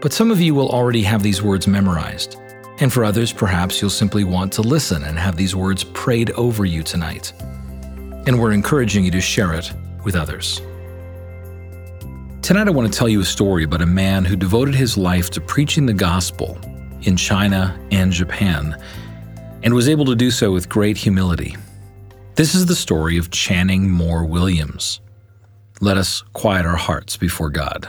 But some of you will already have these words memorized. And for others, perhaps you'll simply want to listen and have these words prayed over you tonight. And we're encouraging you to share it with others. Tonight, I want to tell you a story about a man who devoted his life to preaching the gospel in China and Japan, and was able to do so with great humility. This is the story of Channing Moore Williams. Let us quiet our hearts before God.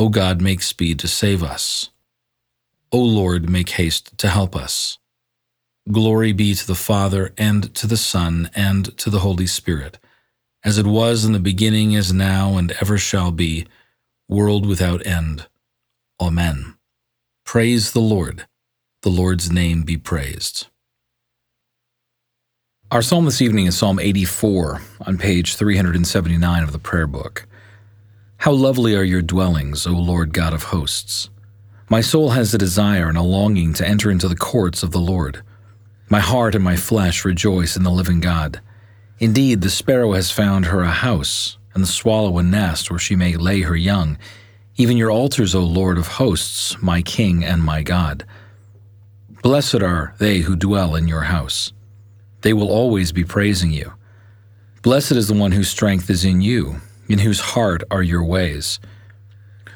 O God, make speed to save us. O Lord, make haste to help us. Glory be to the Father, and to the Son, and to the Holy Spirit, as it was in the beginning, is now, and ever shall be, world without end. Amen. Praise the Lord. The Lord's name be praised. Our psalm this evening is Psalm 84 on page 379 of the prayer book. How lovely are your dwellings, O Lord God of hosts! My soul has a desire and a longing to enter into the courts of the Lord. My heart and my flesh rejoice in the living God. Indeed, the sparrow has found her a house, and the swallow a nest where she may lay her young. Even your altars, O Lord of hosts, my King and my God. Blessed are they who dwell in your house. They will always be praising you. Blessed is the one whose strength is in you in whose heart are your ways,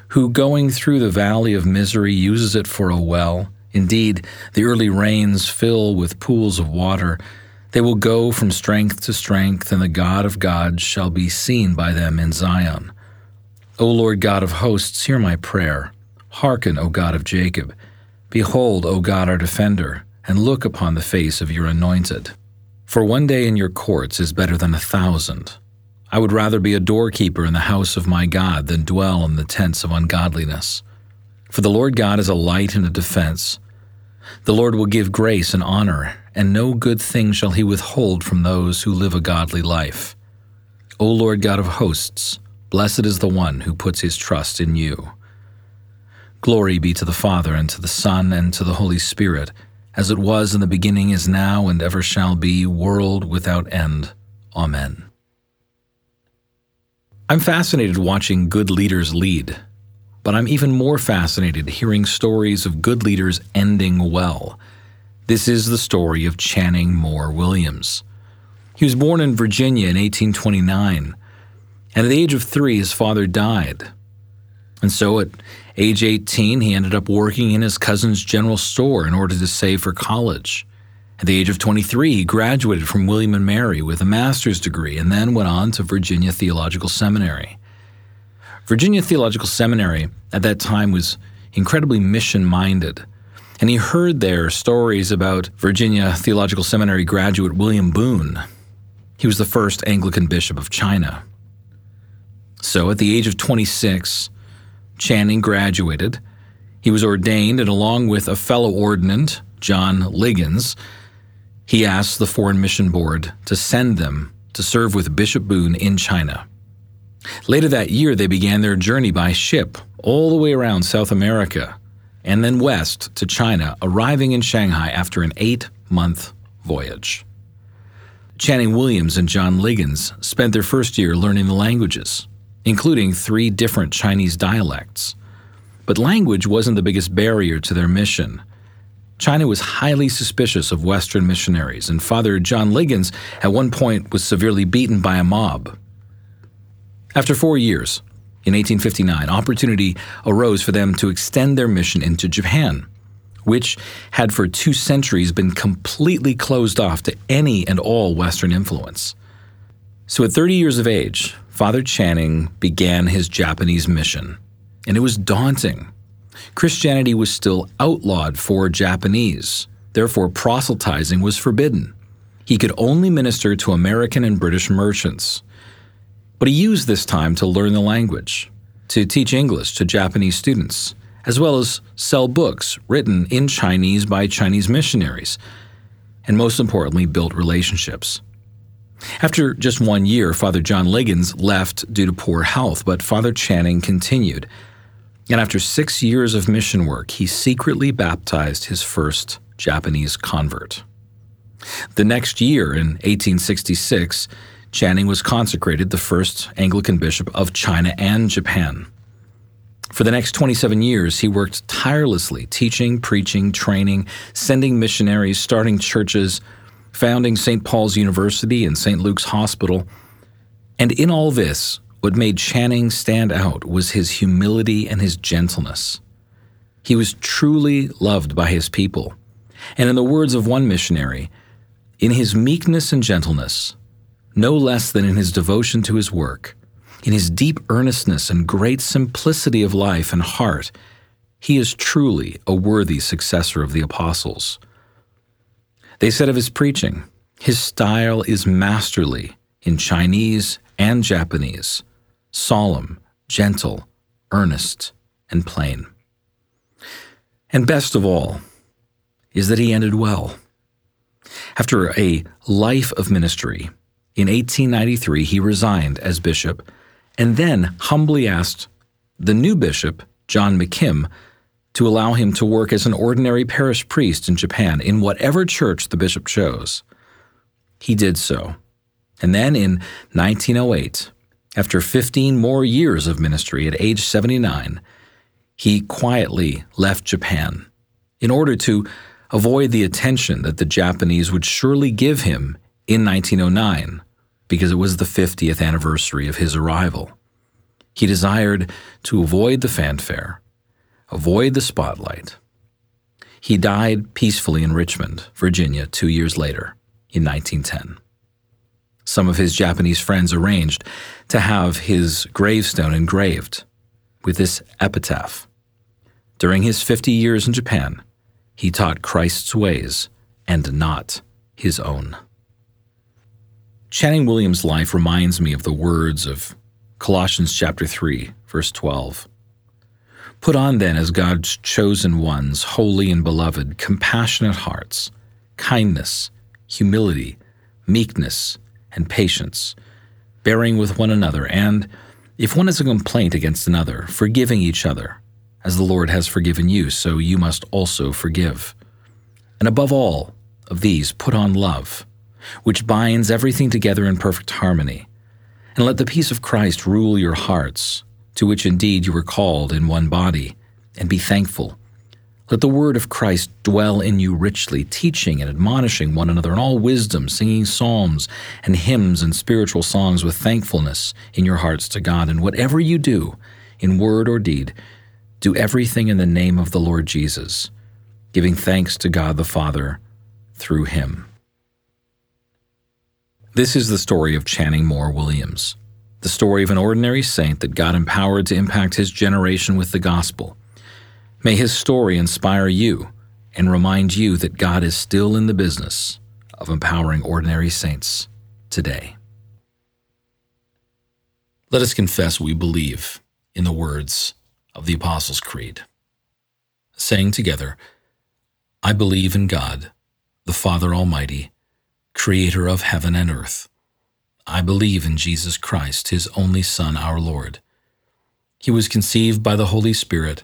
who going through the valley of misery uses it for a well. Indeed, the early rains fill with pools of water. They will go from strength to strength, and the God of gods shall be seen by them in Zion. O Lord God of hosts, hear my prayer. Hearken, O God of Jacob. Behold, O God our defender, and look upon the face of your anointed. For one day in your courts is better than a thousand. I would rather be a doorkeeper in the house of my God than dwell in the tents of ungodliness. For the Lord God is a light and a defense. The Lord will give grace and honor, and no good thing shall he withhold from those who live a godly life. O Lord God of hosts, blessed is the one who puts his trust in you. Glory be to the Father, and to the Son, and to the Holy Spirit, as it was in the beginning, is now, and ever shall be, world without end. Amen. I'm fascinated watching good leaders lead, but I'm even more fascinated hearing stories of good leaders ending well. This is the story of Channing Moore Williams. He was born in Virginia in 1829, and at the age of three, his father died. And so at age 18, he ended up working in his cousin's general store in order to save for college. At the age of 23, he graduated from William and Mary with a master's degree and then went on to Virginia Theological Seminary. Virginia Theological Seminary at that time was incredibly mission minded. and he heard there stories about Virginia Theological Seminary graduate William Boone. He was the first Anglican bishop of China. So, at the age of 26, Channing graduated. He was ordained, and along with a fellow ordinand, John Liggins, he asked the Foreign Mission Board to send them to serve with Bishop Boone in China. Later that year, they began their journey by ship all the way around South America and then west to China, arriving in Shanghai after an eight month voyage. Channing Williams and John Liggins spent their first year learning the languages, including three different Chinese dialects. But language wasn't the biggest barrier to their mission. China was highly suspicious of Western missionaries, and Father John Liggins at one point was severely beaten by a mob. After four years, in 1859, opportunity arose for them to extend their mission into Japan, which had for two centuries been completely closed off to any and all Western influence. So at 30 years of age, Father Channing began his Japanese mission, and it was daunting. Christianity was still outlawed for Japanese, therefore, proselytizing was forbidden. He could only minister to American and British merchants. But he used this time to learn the language, to teach English to Japanese students, as well as sell books written in Chinese by Chinese missionaries, and most importantly, build relationships. After just one year, Father John Liggins left due to poor health, but Father Channing continued. And after six years of mission work, he secretly baptized his first Japanese convert. The next year, in 1866, Channing was consecrated the first Anglican bishop of China and Japan. For the next 27 years, he worked tirelessly teaching, preaching, training, sending missionaries, starting churches, founding St. Paul's University and St. Luke's Hospital. And in all this, what made Channing stand out was his humility and his gentleness. He was truly loved by his people. And in the words of one missionary, in his meekness and gentleness, no less than in his devotion to his work, in his deep earnestness and great simplicity of life and heart, he is truly a worthy successor of the apostles. They said of his preaching, his style is masterly in Chinese and Japanese, solemn, gentle, earnest, and plain. And best of all is that he ended well. After a life of ministry, in 1893, he resigned as bishop and then humbly asked the new bishop, John McKim, to allow him to work as an ordinary parish priest in Japan in whatever church the bishop chose. He did so. And then in 1908, after 15 more years of ministry at age 79, he quietly left Japan in order to avoid the attention that the Japanese would surely give him in 1909 because it was the 50th anniversary of his arrival. He desired to avoid the fanfare, avoid the spotlight. He died peacefully in Richmond, Virginia, two years later, in 1910. Some of his Japanese friends arranged to have his gravestone engraved with this epitaph. During his 50 years in Japan, he taught Christ's ways and not his own. Channing Williams' life reminds me of the words of Colossians chapter 3, verse 12. Put on then as God's chosen ones, holy and beloved, compassionate hearts, kindness, humility, meekness, and patience, bearing with one another, and, if one has a complaint against another, forgiving each other, as the Lord has forgiven you, so you must also forgive. And above all of these, put on love which binds everything together in perfect harmony. And let the peace of Christ rule your hearts, to which indeed you were called in one body, and be thankful. Let the word of Christ dwell in you richly, teaching and admonishing one another in all wisdom, singing psalms and hymns and spiritual songs with thankfulness in your hearts to God. And whatever you do, in word or deed, do everything in the name of the Lord Jesus, giving thanks to God the Father through him. This is the story of Channing Moore Williams, the story of an ordinary saint that God empowered to impact his generation with the gospel. May his story inspire you and remind you that God is still in the business of empowering ordinary saints today. Let us confess we believe in the words of the Apostles' Creed, saying together, I believe in God, the Father Almighty, creator of heaven and earth. I believe in Jesus Christ, his only Son, our Lord. He was conceived by the Holy Spirit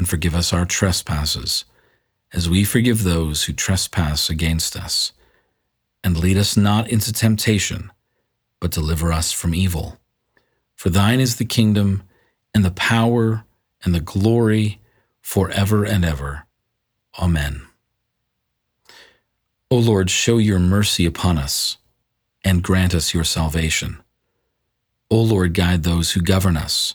and forgive us our trespasses, as we forgive those who trespass against us. And lead us not into temptation, but deliver us from evil. For thine is the kingdom, and the power, and the glory, forever and ever. Amen. O Lord, show your mercy upon us and grant us your salvation. O Lord, guide those who govern us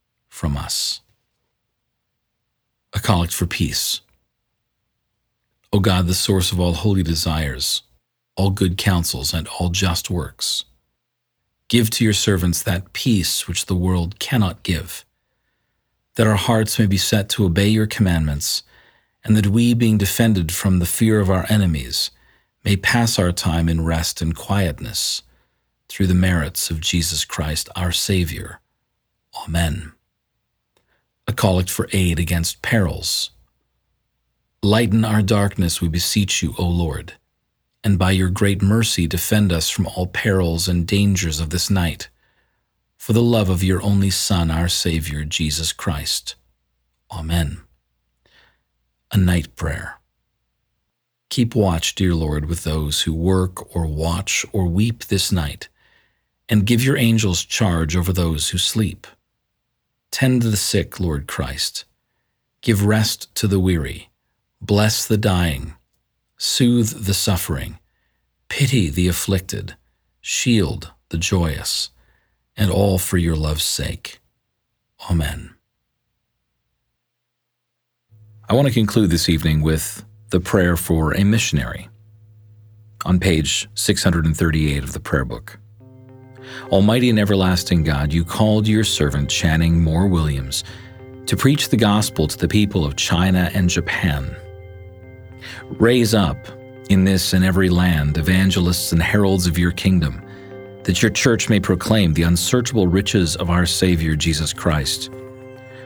from us. A Collect for Peace. O God, the source of all holy desires, all good counsels, and all just works, give to your servants that peace which the world cannot give, that our hearts may be set to obey your commandments, and that we, being defended from the fear of our enemies, may pass our time in rest and quietness through the merits of Jesus Christ our Savior. Amen. A collect for aid against perils. Lighten our darkness, we beseech you, O Lord, and by your great mercy defend us from all perils and dangers of this night, for the love of your only Son, our Savior, Jesus Christ. Amen. A Night Prayer. Keep watch, dear Lord, with those who work or watch or weep this night, and give your angels charge over those who sleep. Tend the sick, Lord Christ. Give rest to the weary. Bless the dying. Soothe the suffering. Pity the afflicted. Shield the joyous. And all for your love's sake. Amen. I want to conclude this evening with the prayer for a missionary. On page 638 of the prayer book. Almighty and everlasting God, you called your servant Channing Moore Williams to preach the gospel to the people of China and Japan. Raise up in this and every land evangelists and heralds of your kingdom, that your church may proclaim the unsearchable riches of our Savior Jesus Christ,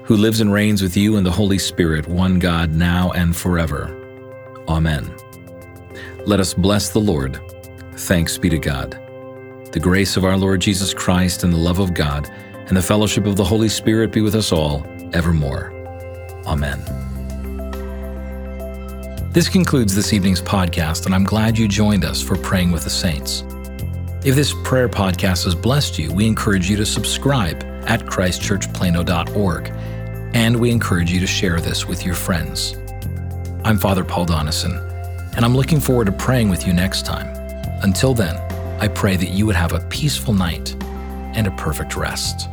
who lives and reigns with you in the Holy Spirit, one God, now and forever. Amen. Let us bless the Lord. Thanks be to God. The grace of our Lord Jesus Christ and the love of God and the fellowship of the Holy Spirit be with us all evermore. Amen. This concludes this evening's podcast, and I'm glad you joined us for Praying with the Saints. If this prayer podcast has blessed you, we encourage you to subscribe at christchurchplano.org, and we encourage you to share this with your friends. I'm Father Paul Donison, and I'm looking forward to praying with you next time. Until then, I pray that you would have a peaceful night and a perfect rest.